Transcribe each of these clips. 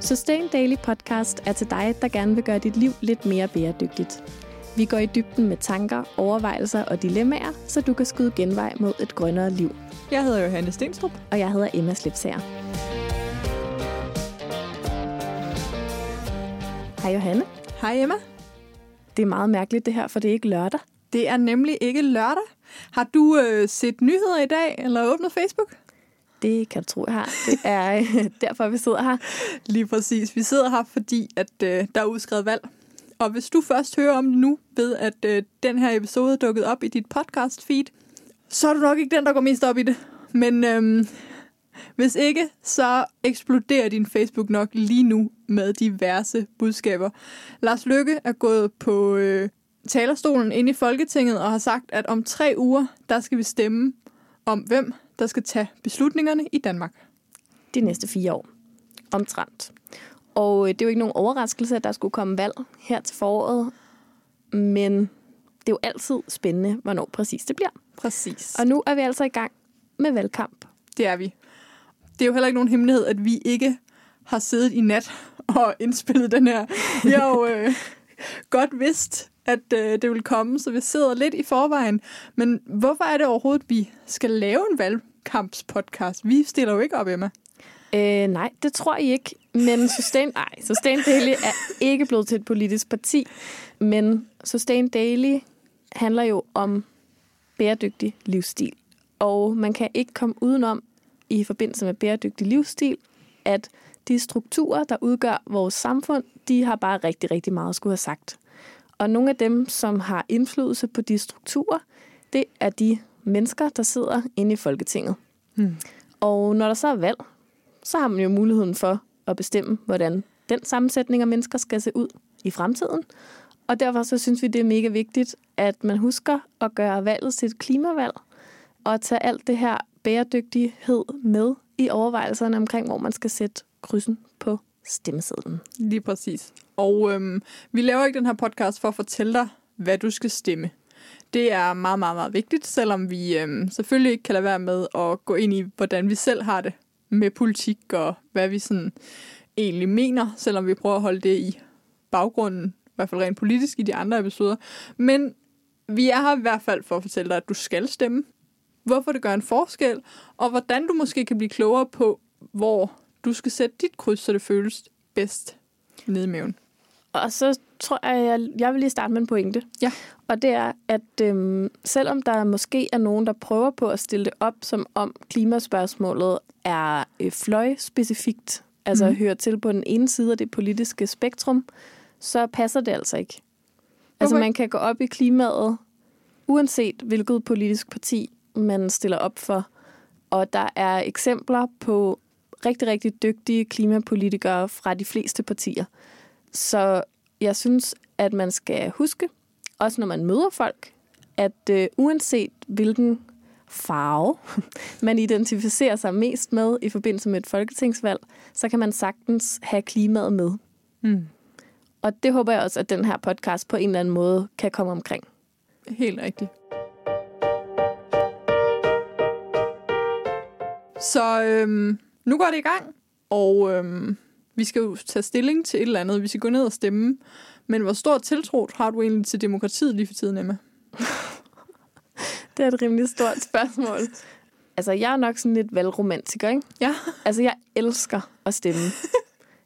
Sustain Daily Podcast er til dig, der gerne vil gøre dit liv lidt mere bæredygtigt. Vi går i dybden med tanker, overvejelser og dilemmaer, så du kan skyde genvej mod et grønnere liv. Jeg hedder Johanne Stenstrup. Og jeg hedder Emma Slipsager. Hej Johanne. Hej Emma. Det er meget mærkeligt det her, for det er ikke lørdag. Det er nemlig ikke lørdag. Har du øh, set nyheder i dag, eller åbnet Facebook? Det kan du tro, jeg har. Det er øh, derfor, vi sidder her. Lige præcis. Vi sidder her, fordi at øh, der er udskrevet valg. Og hvis du først hører om det nu, ved at øh, den her episode er dukket op i dit podcast feed, så er du nok ikke den, der går mest op i det. Men øhm, hvis ikke, så eksploderer din Facebook nok lige nu med diverse budskaber. Lars Lykke er gået på øh, talerstolen inde i Folketinget og har sagt, at om tre uger, der skal vi stemme om, hvem der skal tage beslutningerne i Danmark. De næste fire år. Omtrent. Og øh, det er jo ikke nogen overraskelse, at der skulle komme valg her til foråret. Men det er jo altid spændende, hvornår præcis det bliver. Præcis. Og nu er vi altså i gang med valgkamp. Det er vi. Det er jo heller ikke nogen hemmelighed, at vi ikke har siddet i nat og indspillet den her. Vi har jo øh, godt vidst, at øh, det vil komme, så vi sidder lidt i forvejen. Men hvorfor er det overhovedet, at vi skal lave en valgkampspodcast? Vi stiller jo ikke op, Emma. Øh, nej, det tror jeg ikke. Men Sustain, nej, Sustain Daily er ikke blevet til et politisk parti. Men Sustain Daily handler jo om bæredygtig livsstil. Og man kan ikke komme udenom i forbindelse med bæredygtig livsstil, at de strukturer, der udgør vores samfund, de har bare rigtig, rigtig meget at skulle have sagt. Og nogle af dem, som har indflydelse på de strukturer, det er de mennesker, der sidder inde i Folketinget. Hmm. Og når der så er valg, så har man jo muligheden for at bestemme, hvordan den sammensætning af mennesker skal se ud i fremtiden. Og derfor så synes vi, det er mega vigtigt, at man husker at gøre valget til et klimavalg, og tage alt det her bæredygtighed med i overvejelserne omkring, hvor man skal sætte krydsen på stemmesedlen. Lige præcis. Og øhm, vi laver ikke den her podcast for at fortælle dig, hvad du skal stemme. Det er meget, meget, meget vigtigt, selvom vi øhm, selvfølgelig ikke kan lade være med at gå ind i, hvordan vi selv har det med politik og hvad vi sådan egentlig mener, selvom vi prøver at holde det i baggrunden, i hvert fald rent politisk i de andre episoder. Men vi er her i hvert fald for at fortælle dig, at du skal stemme, hvorfor det gør en forskel, og hvordan du måske kan blive klogere på, hvor du skal sætte dit kryds, så det føles bedst nede i maven. Og så tror jeg, jeg, jeg vil lige starte med en pointe. Ja. Og det er, at øhm, selvom der måske er nogen, der prøver på at stille det op, som om klimaspørgsmålet er øh, fløjspecifikt, altså mm. hører til på den ene side af det politiske spektrum, så passer det altså ikke. Altså man kan gå op i klimaet, uanset hvilket politisk parti man stiller op for. Og der er eksempler på rigtig, rigtig dygtige klimapolitikere fra de fleste partier. Så jeg synes, at man skal huske, også når man møder folk, at øh, uanset hvilken farve man identificerer sig mest med i forbindelse med et folketingsvalg, så kan man sagtens have klimaet med. Mm. Og det håber jeg også, at den her podcast på en eller anden måde kan komme omkring. Helt rigtigt. Så øhm, nu går det i gang, og øhm, vi skal jo tage stilling til et eller andet. Vi skal gå ned og stemme. Men hvor stor tiltro har du egentlig til demokratiet lige for tiden, Emma? det er et rimelig stort spørgsmål. Altså, jeg er nok sådan lidt valgromantiker, ikke? Ja. Altså, jeg elsker at stemme.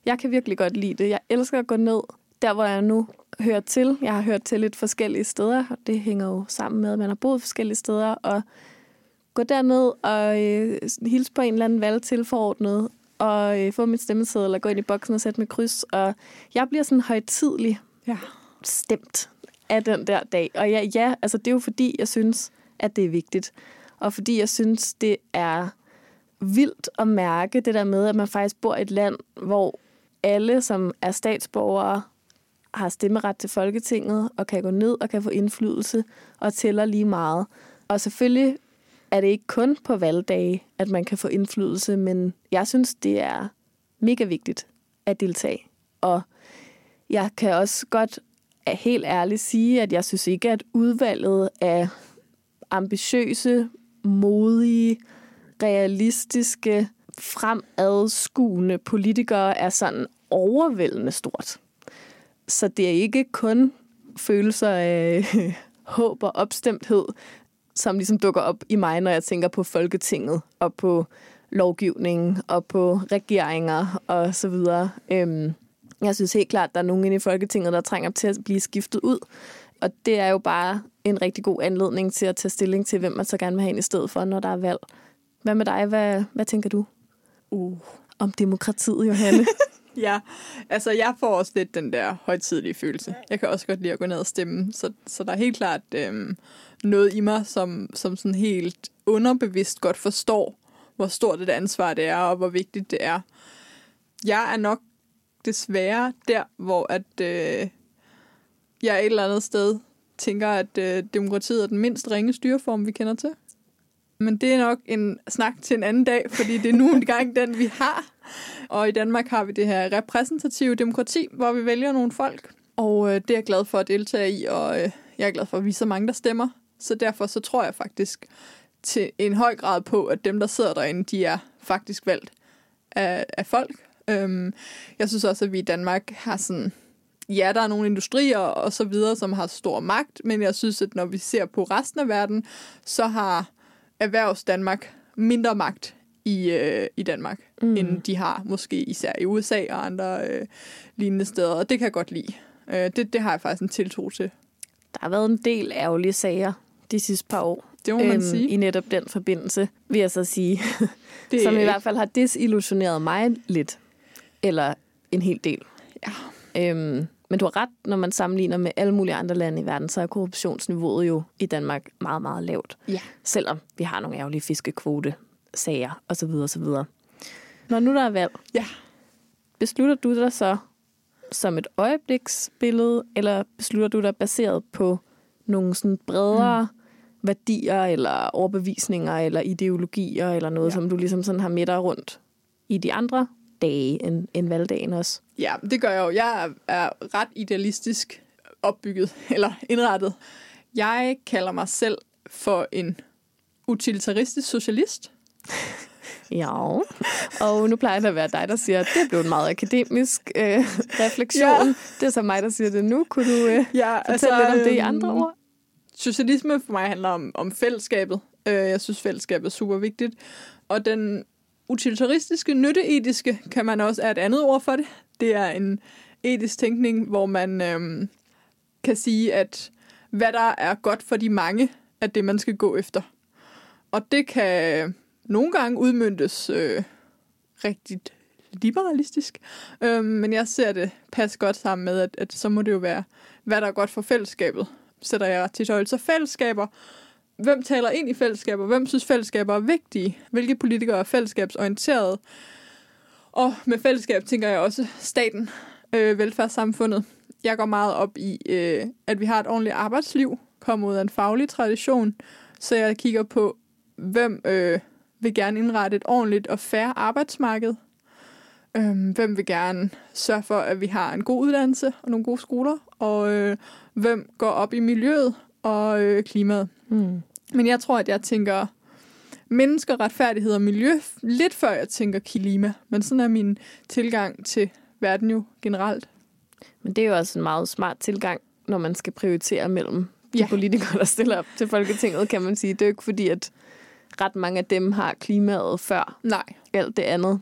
Jeg kan virkelig godt lide det. Jeg elsker at gå ned der, hvor jeg nu hører til. Jeg har hørt til lidt forskellige steder, og det hænger jo sammen med, at man har boet forskellige steder, og gå derned og øh, hilse på en eller anden valgtilforordnet, og øh, få mit stemmeseddel og gå ind i boksen og sætte mit kryds. Og jeg bliver sådan højtidlig ja. stemt af den der dag. Og ja, ja, altså det er jo fordi, jeg synes, at det er vigtigt. Og fordi jeg synes, det er vildt at mærke det der med, at man faktisk bor i et land, hvor alle, som er statsborgere, har stemmeret til Folketinget og kan gå ned og kan få indflydelse og tæller lige meget. Og selvfølgelig er det ikke kun på valgdage, at man kan få indflydelse, men jeg synes, det er mega vigtigt at deltage. Og jeg kan også godt helt ærligt sige, at jeg synes ikke, at udvalget af ambitiøse, modige, realistiske, fremadskuende politikere er sådan overvældende stort. Så det er ikke kun følelser af håb og opstemthed, som ligesom dukker op i mig, når jeg tænker på Folketinget og på lovgivning og på regeringer og så videre. Øhm, jeg synes helt klart, at der er nogen inde i Folketinget, der trænger til at blive skiftet ud. Og det er jo bare en rigtig god anledning til at tage stilling til, hvem man så gerne vil have ind i stedet for, når der er valg. Hvad med dig? Hvad, hvad tænker du Uh. om demokratiet, Johanne? Ja, altså jeg får også lidt den der højtidlige følelse. Jeg kan også godt lide at gå ned og stemme, så, så der er helt klart øhm, noget i mig, som, som sådan helt underbevidst godt forstår, hvor stort et ansvar det er, og hvor vigtigt det er. Jeg er nok desværre der, hvor at, øh, jeg et eller andet sted tænker, at øh, demokratiet er den mindst ringe styreform, vi kender til. Men det er nok en snak til en anden dag, fordi det er nu engang den, vi har. Og i Danmark har vi det her repræsentative demokrati, hvor vi vælger nogle folk. Og øh, det er jeg glad for at deltage i, og øh, jeg er glad for, at vi er så mange, der stemmer. Så derfor så tror jeg faktisk til en høj grad på, at dem, der sidder derinde, de er faktisk valgt af, af folk. Øhm, jeg synes også, at vi i Danmark har sådan... Ja, der er nogle industrier og så videre, som har stor magt, men jeg synes, at når vi ser på resten af verden, så har erhvervs Danmark mindre magt i, øh, i Danmark, mm. end de har måske især i USA og andre øh, lignende steder, og det kan jeg godt lide. Øh, det, det har jeg faktisk en tiltro til. Der har været en del ærgerlige sager de sidste par år. Det må man sige. I netop den forbindelse, vil jeg så sige. Det som i er hvert fald har desillusioneret mig lidt. Eller en hel del. Ja. Øhm, men du har ret, når man sammenligner med alle mulige andre lande i verden, så er korruptionsniveauet jo i Danmark meget, meget lavt. Ja. Selvom vi har nogle ærgerlige fiskekvote sager osv. osv. Når nu der er valg, Ja. beslutter du dig så som et øjebliksbillede, eller beslutter du dig baseret på nogle sådan bredere mm. værdier, eller overbevisninger, eller ideologier, eller noget, Ja. som du ligesom sådan har med dig rundt i de andre dage end, end valgdagen også? Ja, det gør jeg jo. Jeg er ret idealistisk opbygget, eller indrettet. Jeg kalder mig selv for en utilitaristisk socialist. Ja, og nu plejer det at være dig, der siger, at det blev en meget akademisk øh, refleksion. Ja. Det er så mig, der siger det nu. Kunne du øh, Ja, fortælle lidt om det i øhm, andre ord? Socialisme for mig handler om, om fællesskabet. Øh, jeg synes, fællesskabet er super vigtigt. Og den utilitaristiske, nytteetiske, kan man også er et andet ord for det. Det er en etisk tænkning, hvor man øhm, kan sige, at hvad der er godt for de mange, er det, man skal gå efter. Og det kan nogle gange udmyndtes øh, rigtigt liberalistisk, øhm, men jeg ser det passe godt sammen med, at, at så må det jo være, hvad der er godt for fællesskabet. Sætter jeg til tøjl. Så fællesskaber, hvem taler ind i fællesskaber? Hvem synes fællesskaber er vigtige? Hvilke politikere er fællesskabsorienterede? Og med fællesskab tænker jeg også staten, øh, velfærdssamfundet. Jeg går meget op i, øh, at vi har et ordentligt arbejdsliv, kommer ud af en faglig tradition, så jeg kigger på, hvem øh, vil gerne indrette et ordentligt og fair arbejdsmarked. Øh, hvem vil gerne sørge for, at vi har en god uddannelse og nogle gode skoler, og øh, hvem går op i miljøet og øh, klimaet. Mm. Men jeg tror, at jeg tænker mennesker, retfærdighed og miljø, lidt før jeg tænker klima. Men sådan er min tilgang til verden jo generelt. Men det er jo også en meget smart tilgang, når man skal prioritere mellem de ja. politikere, der stiller op til Folketinget, kan man sige. Det er jo ikke fordi, at ret mange af dem har klimaet før Nej. alt det andet.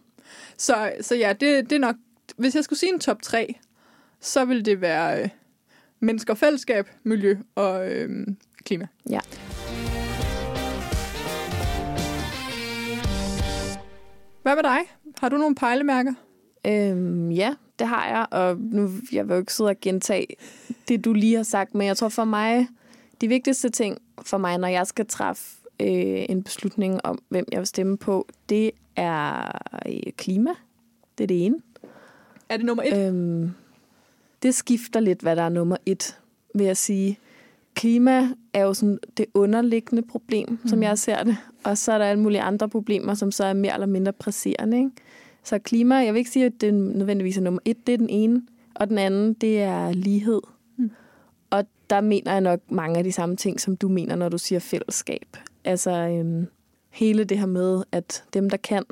Så, så ja, det, det er nok... Hvis jeg skulle sige en top 3, så vil det være øh, mennesker, fællesskab, miljø og øh, klima. Ja. Hvad med dig? Har du nogle pejlemærker? Øhm, ja, det har jeg, og nu jeg vil jo ikke sidde og gentage det, du lige har sagt, men jeg tror for mig, de vigtigste ting for mig, når jeg skal træffe øh, en beslutning om, hvem jeg vil stemme på, det er øh, klima. Det er det ene. Er det nummer et? Øhm, det skifter lidt, hvad der er nummer et, vil jeg sige. Klima er jo sådan det underliggende problem, mm. som jeg ser det. Og så er der alle mulige andre problemer, som så er mere eller mindre presserende. Ikke? Så klima, jeg vil ikke sige, at det nødvendigvis er nummer et, det er den ene. Og den anden, det er lighed. Mm. Og der mener jeg nok mange af de samme ting, som du mener, når du siger fællesskab. Altså øhm, hele det her med, at dem, der kan,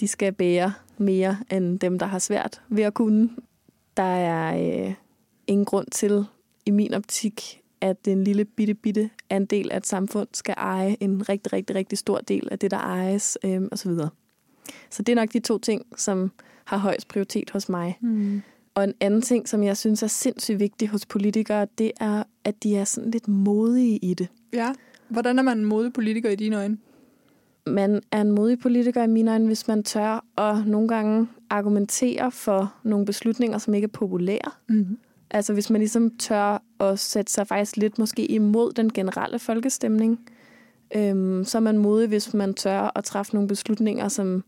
de skal bære mere end dem, der har svært ved at kunne. Der er øh, ingen grund til, i min optik, at en lille bitte, bitte andel af et samfund skal eje en rigtig, rigtig, rigtig stor del af det, der ejes øh, osv. Så det er nok de to ting, som har højst prioritet hos mig. Mm. Og en anden ting, som jeg synes er sindssygt vigtig hos politikere, det er, at de er sådan lidt modige i det. Ja. Hvordan er man en modig politiker i dine øjne? Man er en modig politiker i mine øjne, hvis man tør at nogle gange argumentere for nogle beslutninger, som ikke er populære. Mm. Altså hvis man ligesom tør at sætte sig faktisk lidt måske imod den generelle folkestemning, øhm, så er man modig, hvis man tør at træffe nogle beslutninger, som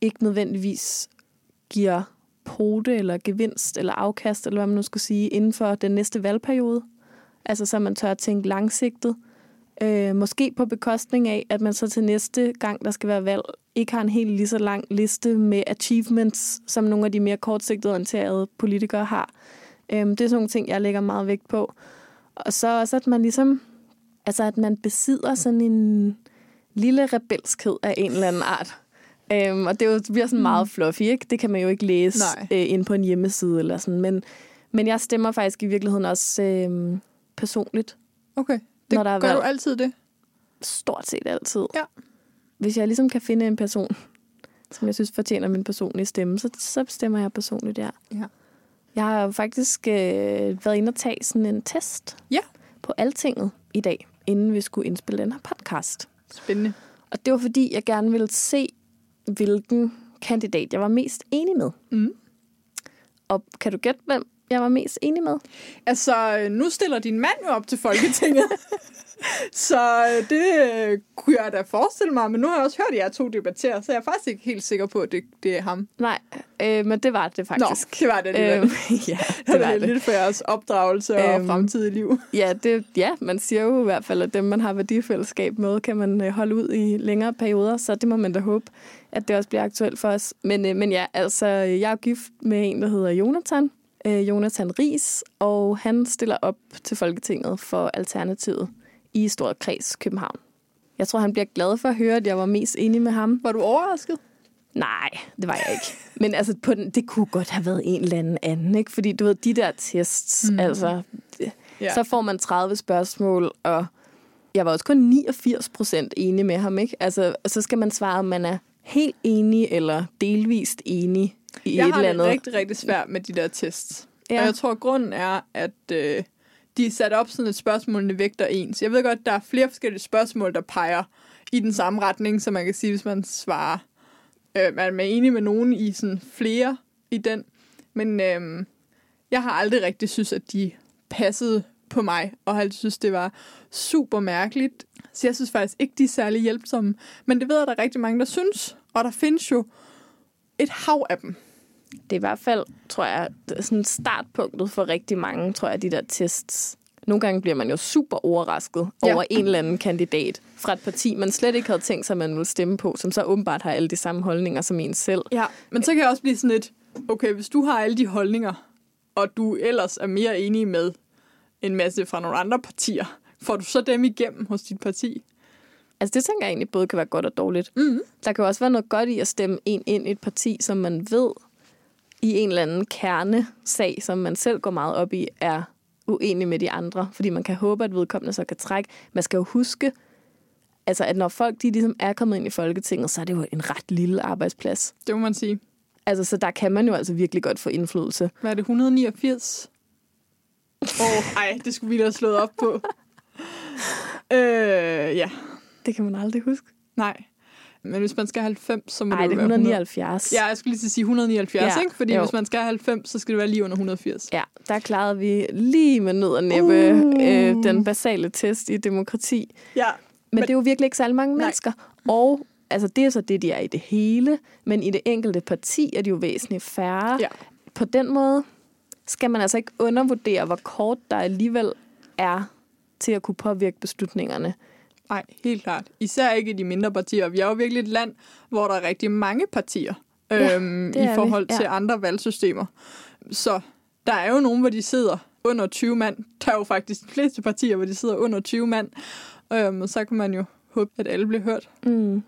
ikke nødvendigvis giver pote eller gevinst eller afkast, eller hvad man nu skal sige, inden for den næste valgperiode. Altså så man tør at tænke langsigtet. Øh, måske på bekostning af, at man så til næste gang, der skal være valg, ikke har en helt lige så lang liste med achievements, som nogle af de mere kortsigtede orienterede politikere har. Øh, det er sådan nogle ting, jeg lægger meget vægt på. Og så også, at man ligesom, altså at man besidder sådan en lille rebelskhed af en eller anden art. Øhm, og det, er jo, det bliver sådan meget fluffy, ikke? Det kan man jo ikke læse øh, ind på en hjemmeside eller sådan. Men, men jeg stemmer faktisk i virkeligheden også øh, personligt. Okay. Det Når der er gør valg. du altid det? Stort set altid. Ja. Hvis jeg ligesom kan finde en person, som jeg synes fortjener min personlige stemme, så, så stemmer jeg personligt, ja. Ja. Jeg har jo faktisk øh, været inde og tage sådan en test Ja. på Altinget i dag, inden vi skulle indspille den her podcast. Spændende. Og det var fordi, jeg gerne ville se, hvilken kandidat jeg var mest enig med. Mm. Og kan du gætte, hvem jeg var mest enig med? Altså, øh, nu stiller din mand jo op til Folketinget. så øh, det øh, kunne jeg da forestille mig, men nu har jeg også hørt jer to debattere, så jeg er faktisk ikke helt sikker på, at det, det er ham. Nej, øh, men det var det faktisk. Nå, det var det alligevel. Øhm, ja, det var det er det. lidt for jeres opdragelse og Øhm, fremtidige liv. Ja, det, ja, man siger jo i hvert fald, at dem, man har værdifællesskab med, kan man øh, holde ud i længere perioder, så det må man da håbe, at det også bliver aktuelt for os. Men, øh, men ja, altså, jeg er gift med en, der hedder Jonathan, øh, Jonathan Ries, og han stiller op til Folketinget for Alternativet i Stor Kreds København. Jeg tror, han bliver glad for at høre, at jeg var mest enig med ham. Var du overrasket? Nej, det var jeg ikke. Men altså, på den, det kunne godt have været en eller anden anden, ikke? Fordi du ved, de der tests, Mm. altså, Ja. så får man 30 spørgsmål, og jeg var også kun 89 procent enig med ham, ikke? Altså, og så skal man svare, om man er helt enig eller delvist enig i jeg et har eller det andet. rigtig, rigtig svært med de der tests. Ja. Og jeg tror, at grunden er, at øh, de er sat op sådan, at spørgsmålene vægter ens. Jeg ved godt, der er flere forskellige spørgsmål, der peger i den samme retning, så man kan sige, hvis man svarer, øh, man er enig med nogen i sådan flere i den. Men øh, jeg har aldrig rigtig synes, at de passede på mig, og har altid synes, det var super mærkeligt. Så jeg synes faktisk ikke, de er særlig hjælpsomme. Men det ved jeg, der er rigtig mange, der synes. Og der findes jo et hav af dem. Det er i hvert fald, tror jeg, sådan startpunktet for rigtig mange, tror jeg, de der tests. Nogle gange bliver man jo super overrasket Ja. over en eller anden kandidat fra et parti, man slet ikke havde tænkt sig, at man ville stemme på, som så åbenbart har alle de samme holdninger som en selv. Ja, men så kan jeg også blive sådan lidt, okay, hvis du har alle de holdninger, og du ellers er mere enig med en masse fra nogle andre partier, får du så dem igennem hos dit parti? Altså det tænker jeg egentlig både kan være godt og dårligt. Mm. Der kan jo også være noget godt i at stemme en ind i et parti, som man ved i en eller anden kernesag, som man selv går meget op i, er uenig med de andre. Fordi man kan håbe, at vedkommende så kan trække. Man skal jo huske, altså at når folk de ligesom er kommet ind i Folketinget, så er det jo en ret lille arbejdsplads. Det må man sige. Altså, så der kan man jo altså virkelig godt få indflydelse. Hvad er det, 189? Åh, oh, ej, det skulle vi da have slået op på. øh, ja, Det kan man aldrig huske. nej. Men hvis man skal have 90, så må Nej, det det være 179. Ja, jeg skulle lige til at sige 179, Ja, ikke? Fordi jo. hvis man skal have 90, så skal det være lige under 180. Ja, der klarede vi lige med nød og næppe Uh. øh, den basale test i demokrati. Ja, Men, Men- men det er jo virkelig ikke særlig mange Nej. mennesker. Og altså, det er så det, de er i det hele. Men i det enkelte parti er de jo væsentligt færre. Ja. På den måde skal man altså ikke undervurdere, hvor kort der alligevel er til at kunne påvirke beslutningerne. Nej, helt klart. Især ikke i de mindre partier. Vi er jo virkelig et land, hvor der er rigtig mange partier Ja, øhm, i er vi, forhold ja. til andre valgsystemer. Så der er jo nogen, hvor de sidder under 20 mand. Der er jo faktisk de fleste partier, hvor de sidder under 20 mand. Øhm, og så kan man jo håbe, at alle bliver hørt. Mm.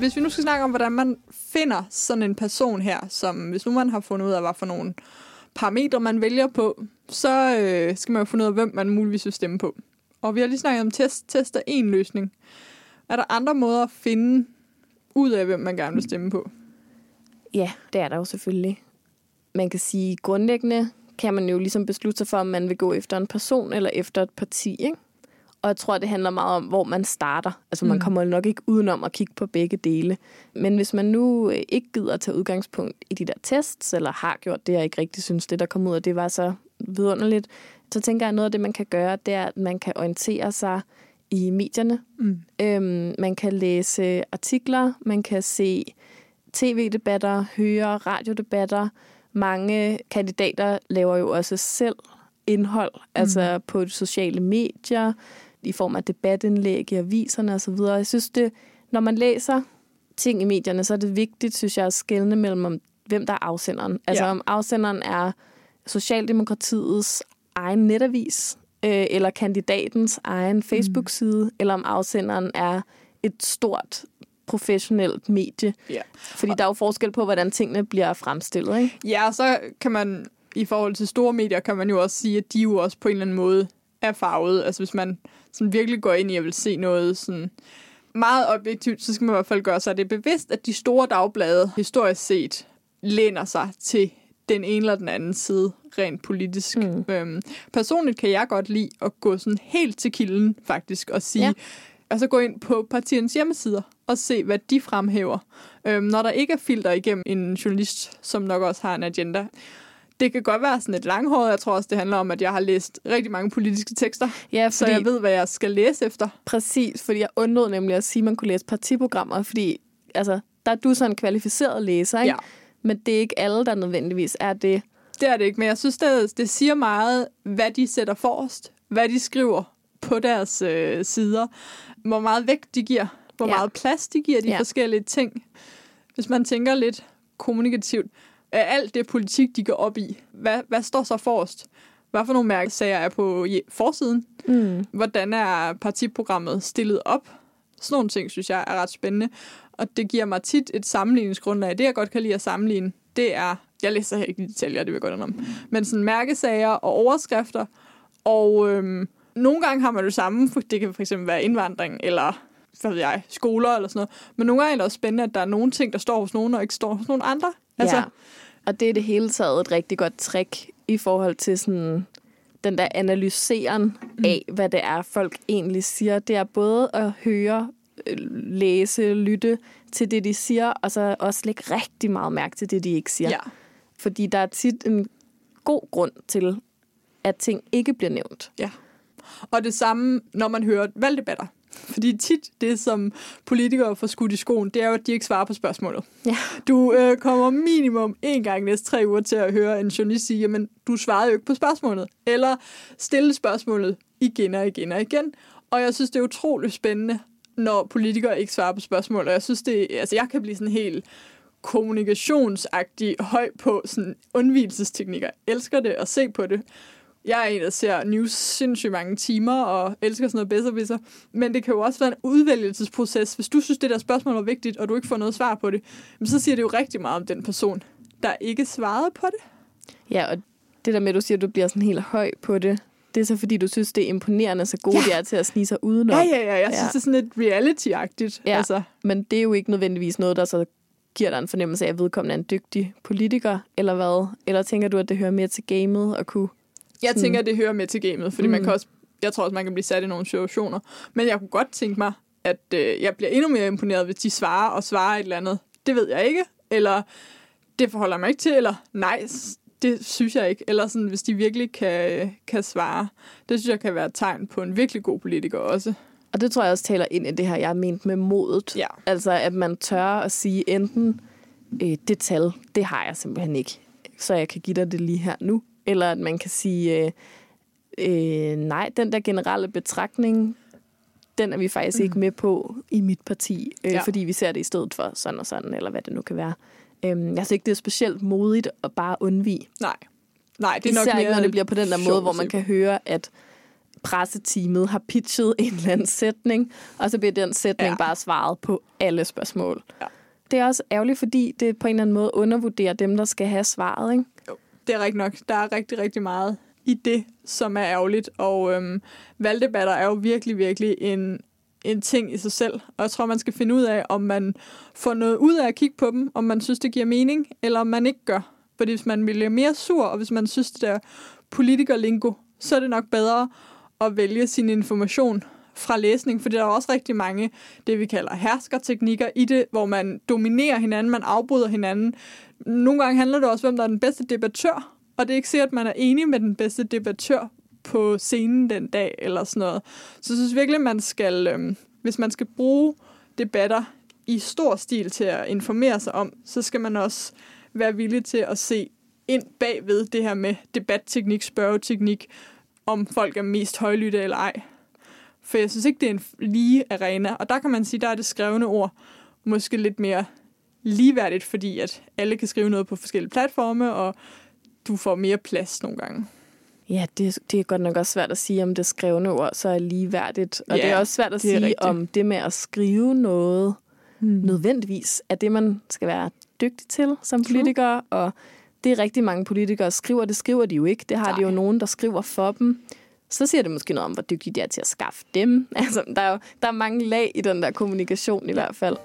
Hvis vi nu skal snakke om, hvordan man finder sådan en person her, som hvis nu man har fundet ud af, hvad for nogle parametre man vælger på, så øh, skal man jo finde ud af, hvem man muligvis vil stemme på. Og vi har lige snakket om test. Test er en løsning. Er der andre måder at finde ud af, hvem man gerne vil stemme på? Ja, det er der jo selvfølgelig. Man kan sige, grundlæggende kan man jo ligesom beslutte sig for, om man vil gå efter en person eller efter et parti, ikke? Og jeg tror, det handler meget om, hvor man starter. Altså, man Mm. kommer nok ikke udenom at kigge på begge dele. Men hvis man nu øh, ikke gider at tage udgangspunkt i de der tests, eller har gjort det, jeg ikke rigtig synes, det der kom ud af, det var så vidunderligt, så tænker jeg, at noget af det, man kan gøre, det er, at man kan orientere sig i medierne. Mm. Øhm, man kan læse artikler, man kan se tv-debatter, høre radiodebatter. Mange kandidater laver jo også selv indhold, mm. altså på de sociale medier, i form af debatindlæg i aviserne osv. Jeg synes, det, når man læser ting i medierne, så er det vigtigt, synes jeg, at skelne mellem, om, hvem der er afsenderen. Altså Ja. om afsenderen er Socialdemokratiets egen netavis, øh, eller kandidatens egen Facebook-side, mm. eller om afsenderen er et stort professionelt medie. Ja. Fordi der er jo forskel på, hvordan tingene bliver fremstillet, ikke? Ja, så kan man i forhold til store medier, kan man jo også sige, at de jo også på en eller anden måde er farvet. Altså hvis man sådan virkelig går ind i at vil se noget sådan meget objektivt, så skal man i hvert fald gøre sig det bevidst, at de store dagblade historisk set læner sig til den ene eller den anden side, rent politisk. Mm. Øhm, personligt kan jeg godt lide at gå sådan helt til kilden, faktisk, og sige, ja. altså gå ind på partiernes hjemmesider og se, hvad de fremhæver. Øhm, når der ikke er filter igennem en journalist, som nok også har en agenda. Det kan godt være sådan et langhåret. Jeg tror også, det handler om, at jeg har læst rigtig mange politiske tekster, Ja, så jeg ved, hvad jeg skal læse efter. Præcis, fordi jeg undlod nemlig at sige, at man kunne læse partiprogrammer, fordi altså, der er du så en kvalificeret læser, ikke? Ja. men det er ikke alle, der nødvendigvis er det. Det er det ikke, men jeg synes, det, det siger meget, hvad de sætter forrest, hvad de skriver på deres øh, sider, hvor meget vægt de giver, hvor Ja. meget plads de giver de ja. forskellige ting. Hvis man tænker lidt kommunikativt, er alt det politik, de går op i, hvad, hvad står så forrest? Hvad for nogle mærkesager er på forsiden? Mm. Hvordan er partiprogrammet stillet op? Sådan nogle ting, synes jeg er ret spændende. Og det giver mig tit et sammenligningsgrundlag. Det, jeg godt kan lide at sammenligne, det er... Jeg læser her ikke i detaljer, det vil jeg godt om. Men sådan mærkesager og overskrifter. Og øhm, nogle gange har man det samme. for Det kan for eksempel være indvandring, eller hvad ved jeg, skoler eller sådan noget. Men nogle gange er det også spændende, at der er nogle ting, der står hos nogen, og ikke står hos nogen andre. Altså, ja. Og det er det hele taget et rigtig godt trick i forhold til sådan den der analyseren mm. af, hvad det er, folk egentlig siger. Det er både at høre, øh, læse, lytte til det, de siger, og så også lægge rigtig meget mærke til det, de ikke siger. ja. Fordi der er tit en god grund til, at ting ikke bliver nævnt. Ja. Og det samme, når man hører valgdebatter. Fordi tit det, som politikere får skudt i skoen, det er jo, at de ikke svarer på spørgsmålet. Ja. Du øh, kommer minimum en gang næste tre uger til at høre en journalist sige, jamen, du svarede jo ikke på spørgsmålet. Eller stille spørgsmålet igen og igen og igen. Og jeg synes, det er utroligt spændende, når politikere ikke svarer på spørgsmål. Og jeg synes, det, altså, jeg kan blive sådan helt kommunikationsagtig høj på sådan undvielsesteknikker. Jeg elsker det at se på det. Jeg er en, der ser news sindssygt mange timer og elsker sådan noget bedre Men det kan jo også være en udvælgelsesproces. Hvis du synes, det der spørgsmål er vigtigt, og du ikke får noget svar på det, så siger det jo rigtig meget om den person, der ikke svarede på det. Ja, og det der med, at du siger, at du bliver sådan helt høj på det, det er så fordi, du synes, det er imponerende, så gode Ja. de er til at snige sig udenom. Ja, ja, ja. Jeg synes, Ja. det er sådan lidt reality-agtigt. Ja. Altså, Men det er jo ikke nødvendigvis noget, der så giver dig en fornemmelse af, at vedkommende er en dygtig politiker, eller hvad? Eller tænker du, at det hører mere til gamet at kunne... jeg tænker, at det hører med til gamet, fordi mm. man Mm. kan også, jeg tror også, man kan blive sat i nogle situationer. Men jeg kunne godt tænke mig, at øh, jeg bliver endnu mere imponeret, hvis de svarer og svarer et eller andet. Det ved jeg ikke. Eller det forholder mig ikke til. Eller nej, det synes jeg ikke. Eller sådan, hvis de virkelig kan, kan svare. Det synes jeg kan være et tegn på en virkelig god politiker også. Og det tror jeg også taler ind i det her, jeg har ment med modet. Ja. Altså, at man tør at sige enten, øh, det tal, det har jeg simpelthen ikke, så jeg kan give dig det lige her nu. Eller at man kan sige, øh, øh, nej, den der generelle betragtning, den er vi faktisk mm. ikke med på i mit parti, øh, Ja. fordi vi ser det i stedet for sådan og sådan, eller hvad det nu kan være. Øhm, jeg synes ikke, det er specielt modigt at bare undvige. Nej. Nej, det er Især nok mere ikke, når det bliver på den der måde, hvor man kan høre, at presseteamet har pitchet en eller anden sætning, og så bliver den sætning. Ja. bare svaret på alle spørgsmål. Ja. Det er også ærgerligt, fordi det på en eller anden måde undervurderer dem, der skal have svaret. Ikke? Jo, det er rigtigt nok. Der er rigtig, rigtig meget i det, som er ærgerligt. Og øhm, valgdebatter er jo virkelig, virkelig en, en ting i sig selv. Og jeg tror, man skal finde ud af, om man får noget ud af at kigge på dem, om man synes, det giver mening, eller om man ikke gør. Fordi hvis man bliver mere sur, og hvis man synes, det er politikerlingo, så er det nok bedre at vælge sin information fra læsning, for der er også rigtig mange, det vi kalder herskerteknikker i det, hvor man dominerer hinanden, man afbryder hinanden. Nogle gange handler det også om, hvem der er den bedste debattør, og det er ikke sikkert, at man er enig med den bedste debattør på scenen den dag, eller sådan noget. Så jeg synes virkelig, man skal, øhm, hvis man skal bruge debatter i stor stil til at informere sig om, så skal man også være villig til at se ind bagved det her med debatteknik, spørgeteknik, om folk er mest højlytte eller ej. For jeg synes ikke, det er en lige arena. Og der kan man sige, der er det skrevne ord måske lidt mere ligeværdigt, fordi at alle kan skrive noget på forskellige platforme, og du får mere plads nogle gange. Ja, det, det er godt nok også svært at sige, om det skrevne ord så er ligeværdigt. Og Ja, det er også svært at sige, rigtigt. om det med at skrive noget Hmm. nødvendigvis er det, man skal være dygtig til som True. politiker. Og det er rigtig mange politikere skriver. Det skriver de jo ikke. Det har de jo Nej. nogen, der skriver for dem. Så siger det måske noget om, hvor dygtige de er til at skaffe dem. Altså, der er jo der er mange lag i den der kommunikation i hvert fald.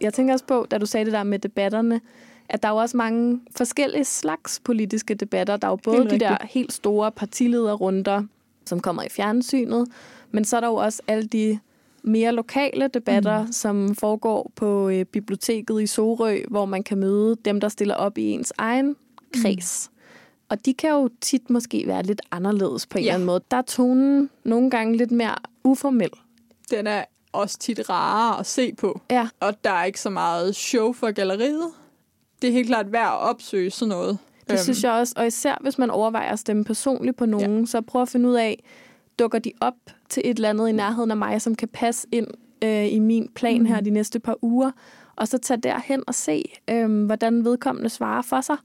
Jeg tænker også på, da du sagde det der med debatterne, at der er jo også mange forskellige slags politiske debatter. Der er jo både Helt de der rigtigt. helt store partilederrunder, som kommer i fjernsynet, men så er der jo også alle de mere lokale debatter, mm. som foregår på øh, biblioteket i Sorø, hvor man kan møde dem, der stiller op i ens egen kreds. Mm. Og de kan jo tit måske være lidt anderledes på en Ja. eller anden måde. Der er tonen nogle gange lidt mere uformel. Den er også tit rarere at se på, Ja, og der er ikke så meget show for galleriet. Det er helt klart værd at opsøge sådan noget. Det øhm. synes jeg også, og især hvis man overvejer at stemme personligt på nogen, ja. så prøv at finde ud af, dukker de op til et eller andet i nærheden af mig, som kan passe ind øh, i min plan mm. her de næste par uger, og så tage derhen og se, øh, hvordan vedkommende svarer for sig.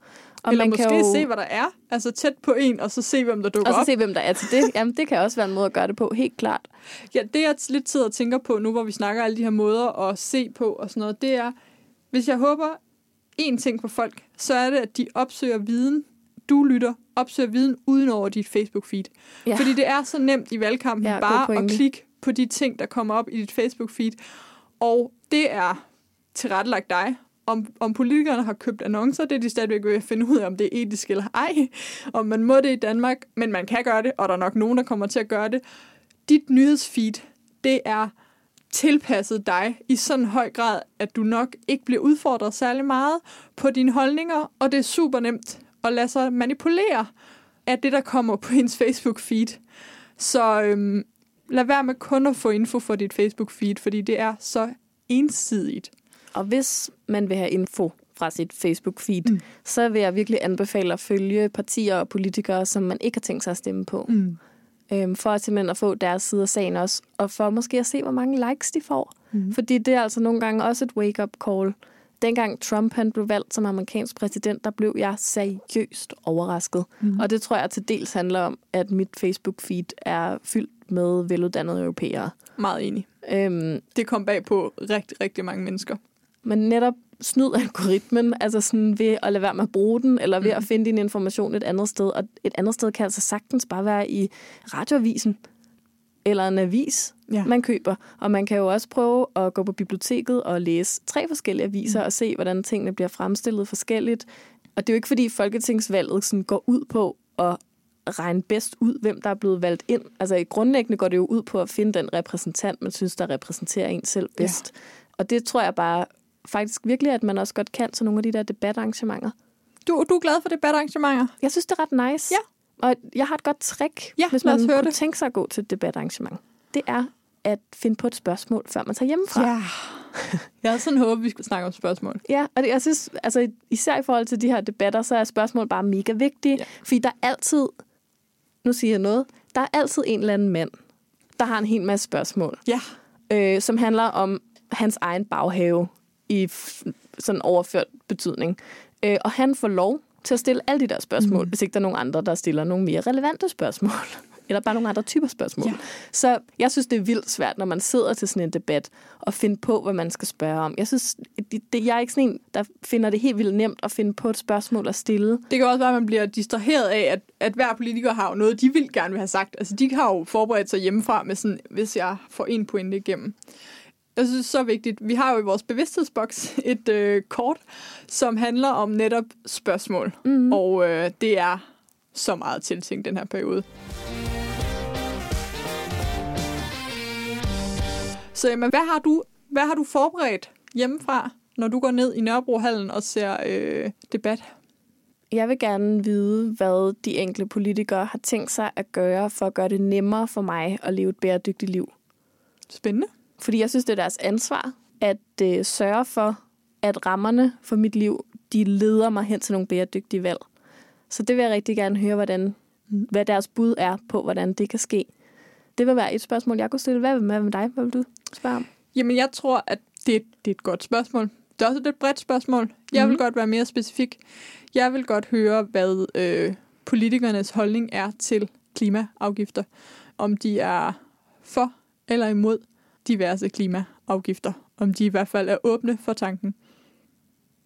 Og Eller man måske kan jo, se, hvad der er. Altså tæt på en, og så se, hvem der dukker og så op. se, hvem der er til det. Jamen, det kan også være en måde at gøre det på, helt klart. Ja, det jeg lidt sidder og tænker på nu, hvor vi snakker alle de her måder at se på og sådan noget, det er, hvis jeg håber én ting for folk, så er det, at de opsøger viden. Du lytter, opsøger viden uden over dit Facebook-feed. Ja. Fordi det er så nemt i valgkampen Ja, bare at klikke på de ting, der kommer op i dit Facebook-feed. Og det er tilrettelagt dig. Om, om politikerne har købt annoncer, det er de stadigvæk ved at finde ud af, om det er etisk eller ej. Om man må det i Danmark, men man kan gøre det, og der er nok nogen, der kommer til at gøre det. Dit nyhedsfeed, det er tilpasset dig i sådan høj grad, at du nok ikke bliver udfordret særlig meget på dine holdninger, og det er super nemt at lade sig manipulere af det, der kommer på ens Facebook-feed. Så øhm, lad være med kun at få info for dit Facebook-feed, fordi det er så ensidigt. Og hvis man vil have info fra sit Facebook-feed, mm. så vil jeg virkelig anbefale at følge partier og politikere, som man ikke har tænkt sig at stemme på. Mm. Øhm, for simpelthen at få deres side af sagen også, og for måske at se, hvor mange likes de får. Mm. Fordi det er altså nogle gange også et wake-up call. Dengang Trump han blev valgt som amerikansk præsident, der blev jeg seriøst overrasket. Mm. Og det tror jeg til dels handler om, at mit Facebook-feed er fyldt med veluddannede europæere. Meget enig. Øhm, Det kom bag på rigtig, rigtig mange mennesker. Men netop snyd algoritmen, altså sådan ved at lade være med at bruge den, eller ved mm. at finde din information et andet sted. Og et andet sted kan altså sagtens bare være i radioavisen, eller en avis, Ja. man køber. Og man kan jo også prøve at gå på biblioteket og læse tre forskellige aviser mm. og se, hvordan tingene bliver fremstillet forskelligt. Og det er jo ikke, fordi folketingsvalget sådan går ud på at regne bedst ud, hvem der er blevet valgt ind. Altså i grundlæggende går det jo ud på at finde den repræsentant, man synes, der repræsenterer en selv bedst. Ja. Og det tror jeg bare faktisk virkelig, at man også godt kan til nogle af de der debatarrangementer. Du, du er glad for debatarrangementer? Jeg synes, det er ret nice. Ja. Og jeg har et godt trick, Ja, hvis man kunne det. tænke sig at gå til et debatarrangement. Det er at finde på et spørgsmål, før man tager hjemmefra. Ja. Jeg havde sådan håbet, vi skulle snakke om spørgsmål. Ja, og det, jeg synes, altså især i forhold til de her debatter, så er spørgsmål bare mega vigtige. Ja. Fordi der er altid, nu siger jeg noget, der er altid en eller anden mand, der har en hel masse spørgsmål, Ja. øh, som handler om hans egen baghave i sådan overført betydning. Øh, og han får lov til at stille alle de der spørgsmål, mm. hvis ikke der er nogen andre, der stiller nogle mere relevante spørgsmål. Eller bare nogle andre typer spørgsmål. Ja. Så jeg synes, det er vildt svært, når man sidder til sådan en debat, og finde på, hvad man skal spørge om. Jeg synes, det, det, jeg er ikke sådan en, der finder det helt vildt nemt at finde på et spørgsmål at stille. Det kan også være, at man bliver distraheret af, at, at hver politiker har jo noget, de vil gerne vil have sagt. Altså, de har jo forberedt sig hjemmefra med sådan, hvis jeg får en pointe igennem. Jeg synes, det er så vigtigt. Vi har jo i vores bevidsthedsboks et øh, kort, som handler om netop spørgsmål. Mm. Og øh, det er så meget tiltænkt den her periode. Så jamen, hvad har du, hvad har du forberedt hjemmefra, når du går ned i Nørrebrohallen og ser øh, debat? Jeg vil gerne vide, hvad de enkelte politikere har tænkt sig at gøre for at gøre det nemmere for mig at leve et bæredygtigt liv. Spændende. Fordi jeg synes, det er deres ansvar at øh, sørge for, at rammerne for mit liv, de leder mig hen til nogle bæredygtige valg. Så det vil jeg rigtig gerne høre, hvordan, hvad deres bud er på, hvordan det kan ske. Det vil være et spørgsmål, jeg kunne stille. Hvad med, med dig? Hvad vil du spørge om? Jamen, jeg tror, at det, det er et godt spørgsmål. Det er også et bredt spørgsmål. Jeg vil Mhm. godt være mere specifik. Jeg vil godt høre, hvad øh, politikernes holdning er til klimaafgifter. Om de er for eller imod diverse klimaafgifter. Om de i hvert fald er åbne for tanken.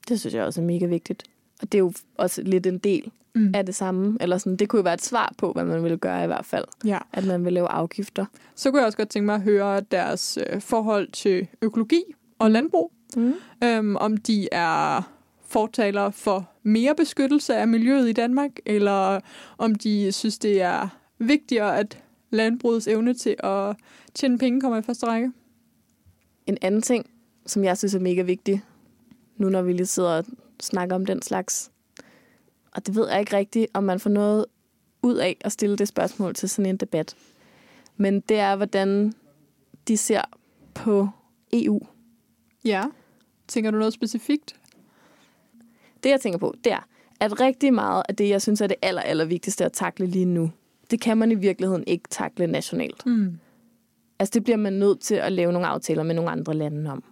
Det synes jeg også er mega vigtigt. Og det er jo også lidt en del Mm. af det samme. Eller sådan, det kunne jo være et svar på, hvad man ville gøre i hvert fald. Ja. At man vil lave afgifter. Så kunne jeg også godt tænke mig at høre deres øh, forhold til økologi og landbrug. Mm. Øhm, om de er fortalere for mere beskyttelse af miljøet i Danmark, eller om de synes, det er vigtigere, at landbrugets evne til at tjene penge kommer i første række. En anden ting, som jeg synes er mega vigtig, nu når vi lige sidder og snakker om den slags, og det ved jeg ikke rigtigt, om man får noget ud af at stille det spørgsmål til sådan en debat. Men det er, hvordan de ser på EU. Ja. Tænker du noget specifikt? Det, jeg tænker på, det er, at rigtig meget af det, jeg synes er det aller, aller vigtigste at takle lige nu, det kan man i virkeligheden ikke takle nationalt. Mm. Altså, det bliver man nødt til at lave nogle aftaler med nogle andre lande om.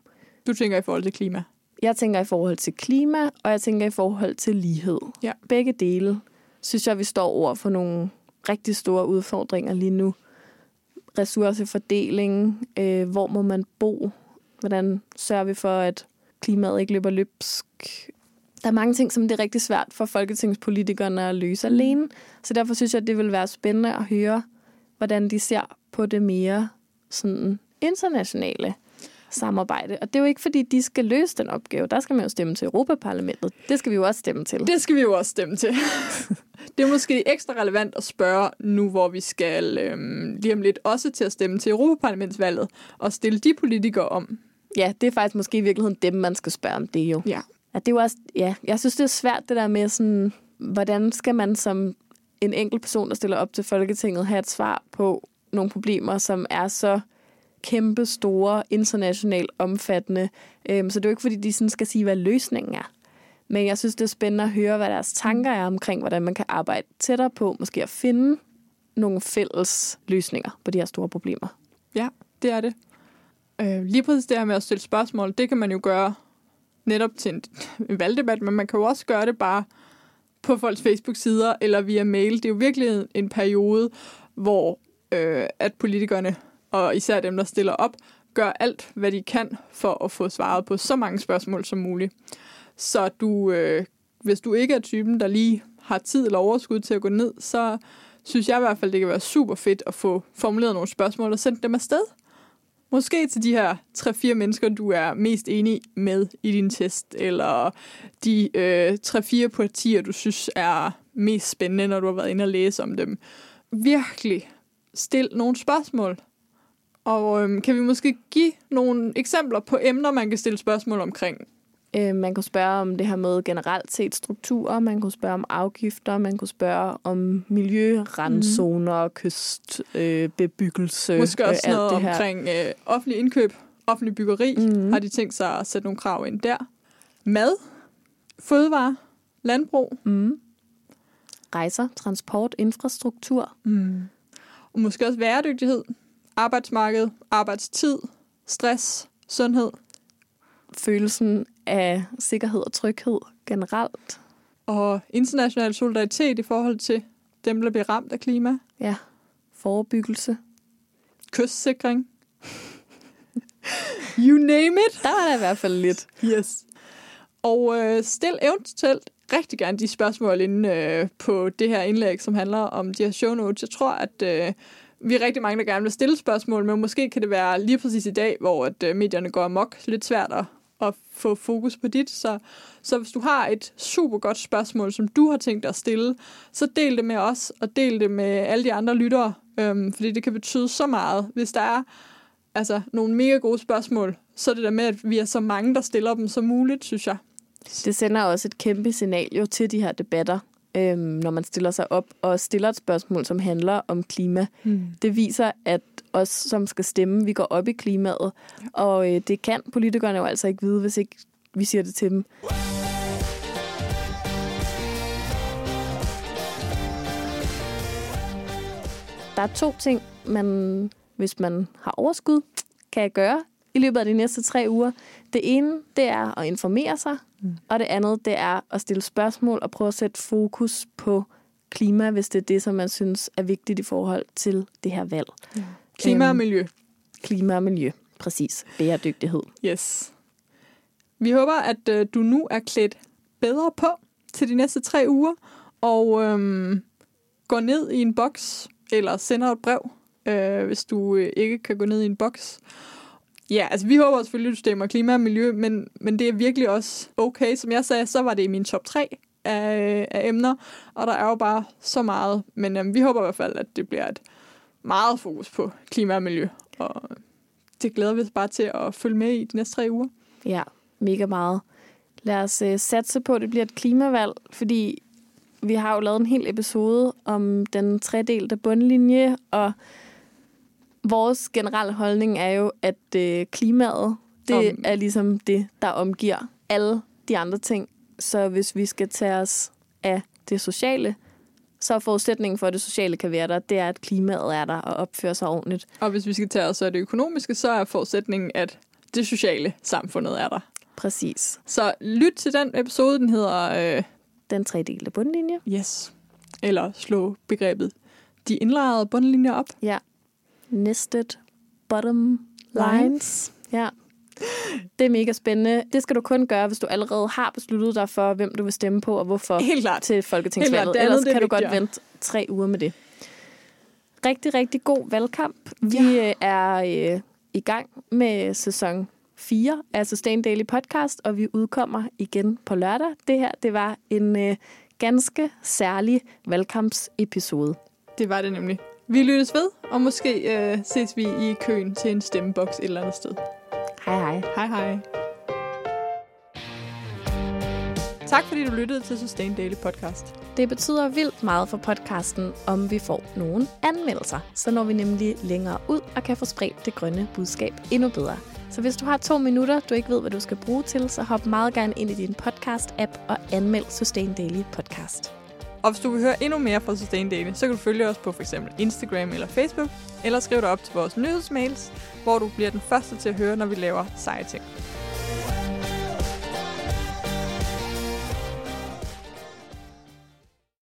Du tænker i forhold til klima. Jeg tænker i forhold til klima, og jeg tænker i forhold til lighed. Ja. Begge dele synes jeg, vi står over for nogle rigtig store udfordringer lige nu. Ressourcefordeling, øh, hvor må man bo, hvordan sørger vi for, at klimaet ikke løber løbsk. Der er mange ting, som det er rigtig svært for folketingspolitikerne at løse alene. Så derfor synes jeg, at det vil være spændende at høre, hvordan de ser på det mere sådan internationale samarbejde. Og det er jo ikke, fordi de skal løse den opgave. Der skal man jo stemme til Europaparlamentet. Det skal vi jo også stemme til. Det skal vi jo også stemme til. det er måske ekstra relevant at spørge nu, hvor vi skal øhm, lige om lidt også til at stemme til Europaparlamentsvalget, og stille de politikere om. Ja, det er faktisk måske i virkeligheden dem, man skal spørge om det jo. Ja. Ja, det er jo også, ja, jeg synes, det er svært det der med sådan, hvordan skal man som en enkelt person, der stiller op til Folketinget, have et svar på nogle problemer, som er så kæmpe store, internationalt omfattende. Øhm, så det er jo ikke, fordi de sådan skal sige, hvad løsningen er. Men jeg synes, det er spændende at høre, hvad deres tanker er omkring, hvordan man kan arbejde tættere på, måske at finde nogle fælles løsninger på de her store problemer. Ja, det er det. Øh, lige præcis det her med at stille spørgsmål, det kan man jo gøre netop til en, en valgdebat, men man kan jo også gøre det bare på folks Facebook-sider eller via mail. Det er jo virkelig en periode, hvor øh, at politikerne, og især dem, der stiller op, gør alt, hvad de kan for at få svaret på så mange spørgsmål som muligt. Så du, øh, hvis du ikke er typen, der lige har tid eller overskud til at gå ned, så synes jeg i hvert fald, det kan være super fedt at få formuleret nogle spørgsmål og sendt dem afsted. Måske til de her 3-4 mennesker, du er mest enig med i din test, eller de øh, 3-4 partier, du synes er mest spændende, når du har været inde og læse om dem. Virkelig stil nogle spørgsmål. Og øhm, kan vi måske give nogle eksempler på emner, man kan stille spørgsmål omkring? Øh, man kunne spørge om det her med generelt set strukturer, man kunne spørge om afgifter, man kunne spørge om miljø, randzoner, kystbebyggelse. Øh, Måske også øh, noget det her. omkring øh, offentlig indkøb, offentlig byggeri. Mhm. Har de tænkt sig at sætte nogle krav ind der? Mad, fødevare, landbrug. Mm. Rejser, transport, infrastruktur. Mm. Og måske også bæredygtighed, arbejdsmarked, arbejdstid, stress, sundhed. Følelsen af sikkerhed og tryghed generelt. og international solidaritet i forhold til dem, der bliver ramt af klima. Ja. Forebyggelse. Kystsikring. you name it. Der var der i hvert fald lidt. Yes. Og øh, stil eventuelt rigtig gerne de spørgsmål inde øh, på det her indlæg, som handler om de her show notes. Jeg tror, at øh, vi er rigtig mange, der gerne vil stille spørgsmål, men måske kan det være lige præcis i dag, hvor at, øh, medierne går amok. Lidt svært at, at få fokus på dit. Så, så hvis du har et super godt spørgsmål, som du har tænkt dig at stille, så del det med os, og del det med alle de andre lyttere, øhm, fordi det kan betyde så meget. Hvis der er altså, nogle mega gode spørgsmål, så er det der med, at vi er så mange, der stiller dem som muligt, synes jeg. Det sender også et kæmpe signal jo til de her debatter, øhm, når man stiller sig op og stiller et spørgsmål, som handler om klima. Mm. Det viser, at os, som skal stemme, vi går op i klimaet. Ja. Og øh, det kan politikerne jo altså ikke vide, hvis ikke vi siger det til dem. Der er to ting, man, hvis man har overskud, kan gøre i løbet af de næste tre uger. Det ene, det er at informere sig, mm. og det andet, det er at stille spørgsmål og prøve at sætte fokus på klima, hvis det er det, som man synes er vigtigt i forhold til det her valg. Ja. Klima og Øhm, miljø. Klima og miljø, præcis. Bæredygtighed. Yes. Vi håber, at øh, du nu er klædt bedre på til de næste tre uger, og øhm, går ned i en boks, eller sender et brev, øh, hvis du øh, ikke kan gå ned i en boks. Ja, altså vi håber selvfølgelig, at du stemmer klima og miljø, men, men det er virkelig også okay. Som jeg sagde, så var det i min top 3 af, af emner, og der er jo bare så meget. Men øhm, vi håber i hvert fald, at det bliver et meget fokus på klima og miljø, og det glæder vi os bare til at følge med i de næste tre uger. Ja, mega meget. Lad os øh, satse på, at det bliver et klimavalg, fordi vi har jo lavet en hel episode om den tredelte bundlinje, og vores generelle holdning er jo, at øh, klimaet, det Om- er ligesom det, der omgiver alle de andre ting. Så hvis vi skal tage os af det sociale, så er forudsætningen for, at det sociale kan være der, det er, at klimaet er der og opfører sig ordentligt. Og hvis vi skal tage os af det økonomiske, så er forudsætningen, at det sociale samfundet er der. Præcis. Så lyt til den episode, den hedder øh, Den tredelte bundlinje. Yes. Eller slå begrebet de indlejrede bundlinjer op. Ja. Nested bottom lines. Ja. Det er mega spændende. Det skal du kun gøre, hvis du allerede har besluttet dig for, hvem du vil stemme på og hvorfor Helt klart. til Helt folketingsvalget. klart. Det andet, Ellers er kan du godt vente tre uger med det. Rigtig, rigtig god valgkamp. Vi Ja. øh, er øh, i gang med sæson 4 af Sustain Daily Podcast, og vi udkommer igen på lørdag. Det her, det var en øh, ganske særlig valgkampsepisode. Det var det nemlig. Vi lyttes ved, og måske øh, ses vi i køen til en stemmeboks et eller andet sted. Hej hej. Hej hej. Tak fordi du lyttede til Sustain Daily Podcast. Det betyder vildt meget for podcasten, om vi får nogle anmeldelser. Så når vi nemlig længere ud og kan få spredt det grønne budskab endnu bedre. Så hvis du har to minutter, du ikke ved, hvad du skal bruge til, så hop meget gerne ind i din podcast-app og anmeld Sustain Daily Podcast. Og hvis du vil høre endnu mere fra Sustain Daily, så kan du følge os på f.eks. Instagram eller Facebook, eller skriv dig op til vores nyhedsmails, hvor du bliver den første til at høre, når vi laver seje ting.